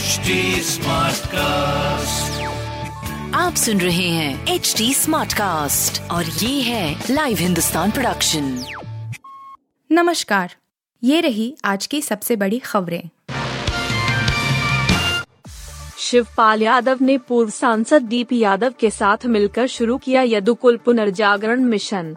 HD cast आप सुन रहे हैं एच डी स्मार्ट कास्ट और ये है लाइव हिंदुस्तान प्रोडक्शन नमस्कार। ये रही आज की सबसे बड़ी खबरें। शिवपाल यादव ने पूर्व सांसद डीपी यादव के साथ मिलकर शुरू किया यदुकुल पुनर्जागरण मिशन।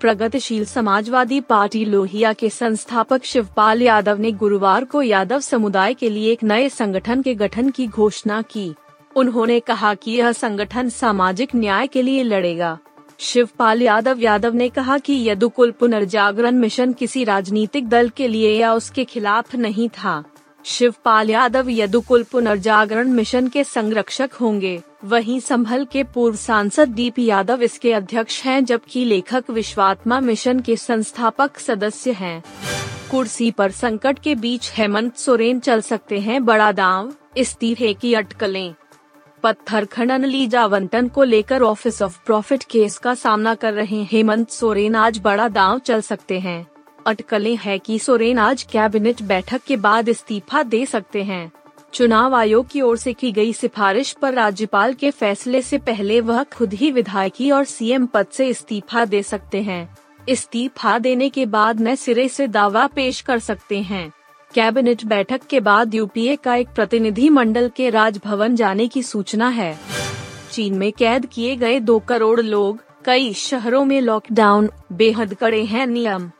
प्रगतिशील समाजवादी पार्टी लोहिया के संस्थापक शिवपाल यादव ने गुरुवार को यादव समुदाय के लिए एक नए संगठन के गठन की घोषणा की। उन्होंने कहा कि यह संगठन सामाजिक न्याय के लिए लड़ेगा। शिवपाल यादव यादव ने कहा कि यदुकुल पुनर्जागरण मिशन किसी राजनीतिक दल के लिए या उसके खिलाफ नहीं था। शिवपाल यादव यदुकुल पुनर्जागरण मिशन के संरक्षक होंगे। वहीं संभल के पूर्व सांसद डीपी यादव इसके अध्यक्ष हैं, जबकि लेखक विश्वात्मा मिशन के संस्थापक सदस्य हैं। कुर्सी पर संकट के बीच हेमंत सोरेन चल सकते हैं, बड़ा दांव इस्तीफे की अटकलें। पत्थर खनन लीजा आवंटन को लेकर ऑफ़िस ऑफ़ प्रॉफिट केस का सामना कर रहे हेमंत सोरेन आज बड़ा दांव चल सकते हैं। अटकलें हैं कि सोरेन आज कैबिनेट बैठक के बाद इस्तीफा दे सकते हैं। चुनाव आयोग की ओर से की गई सिफारिश पर राज्यपाल के फैसले से पहले वह खुद ही विधायकी और सीएम पद से इस्तीफा दे सकते हैं। इस्तीफा देने के बाद नए सिरे से दावा पेश कर सकते हैं। कैबिनेट बैठक के बाद यूपीए का एक प्रतिनिधि मंडल के राजभवन जाने की सूचना है। चीन में कैद किए गए दो करोड़ लोग, कई शहरों में लॉकडाउन, बेहद कड़े हैं नियम।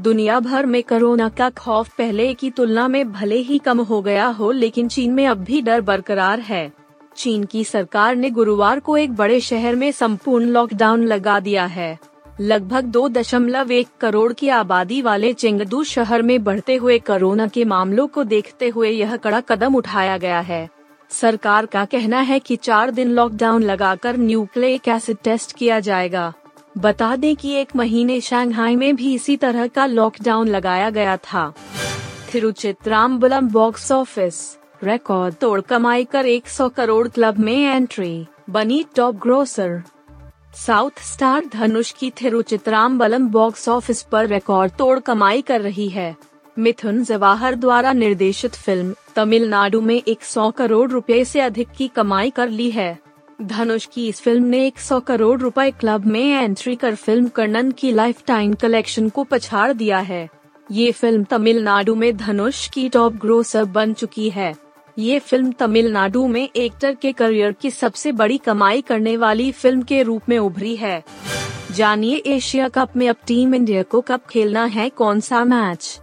दुनिया भर में कोरोना का खौफ पहले की तुलना में भले ही कम हो गया हो, लेकिन चीन में अब भी डर बरकरार है। चीन की सरकार ने गुरुवार को एक बड़े शहर में संपूर्ण लॉकडाउन लगा दिया है। लगभग दो दशमलव एक करोड़ की आबादी वाले चेंगदू शहर में बढ़ते हुए कोरोना के मामलों को देखते हुए यह कड़ा कदम उठाया गया है। सरकार का कहना है कि चार दिन लॉकडाउन लगाकर न्यूक्लिक एसिड टेस्ट किया जाएगा। बता दें कि एक महीने शंघाई में भी इसी तरह का लॉकडाउन लगाया गया था। तिरुचित्राम्बलम बॉक्स ऑफ़िस रिकॉर्ड तोड़ कमाई कर 100 करोड़ क्लब में एंट्री बनी top grosser south star Dhanush की थिरुचित्राम्बलम बॉक्स ऑफ़िस पर रिकॉर्ड तोड़ कमाई कर रही है। मिथुन जवाहर द्वारा निर्देशित फ़िल्म तमिलनाडु में 100 करोड़ रुपए से अधिक की कमाई कर ली है। धनुष की इस फ़िल्म ने 100 करोड़ रुपए क्लब में एंट्री कर फ़िल्म कर्णन की लाइफ टाइम कलेक्शन को पछाड़ दिया है। ये फ़िल्म तमिलनाडु में धनुष की टॉप ग्रोसर बन चुकी है। ये फ़िल्म तमिलनाडु में एक्टर के करियर की सबसे बड़ी कमाई करने वाली फ़िल्म के रूप में उभरी है। जानिए एशिया कप में अब टीम इंडिया को कब खेलना है, कौन सा मैच?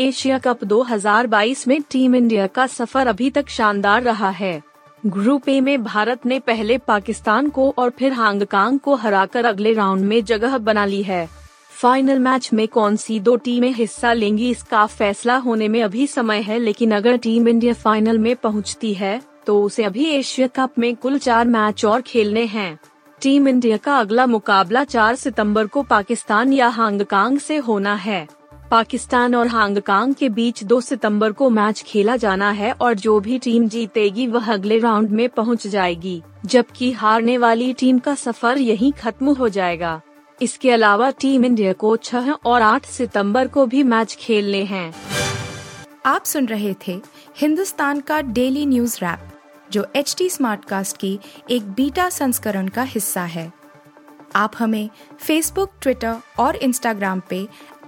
एशिया कप 2022 में टीम इंडिया का सफ़र अभी तक शानदार रहा है। ग्रुप ए में भारत ने पहले पाकिस्तान को और फिर हांगकांग को हराकर अगले राउंड में जगह बना ली है। फाइनल मैच में कौन सी दो टीमें हिस्सा लेंगी इसका फैसला होने में अभी समय है, लेकिन अगर टीम इंडिया फाइनल में पहुँचती है तो उसे अभी एशिया कप में कुल चार मैच और खेलने हैं। टीम इंडिया का अगला मुकाबला 4 सितंबर को पाकिस्तान या हांगकांग से होना है। पाकिस्तान और हांगकांग के बीच 2 सितंबर को मैच खेला जाना है और जो भी टीम जीतेगी वह अगले राउंड में पहुँच जाएगी, जबकि हारने वाली टीम का सफ़र यहीं खत्म हो जाएगा। इसके अलावा टीम इंडिया को 6 और 8 सितंबर को भी मैच खेलने हैं। आप सुन रहे थे हिंदुस्तान का डेली न्यूज़ रैप, जो एच टी स्मार्ट कास्ट की एक बीटा संस्करण का हिस्सा है। आप हमें फेसबुक ट्विटर और इंस्टाग्राम पे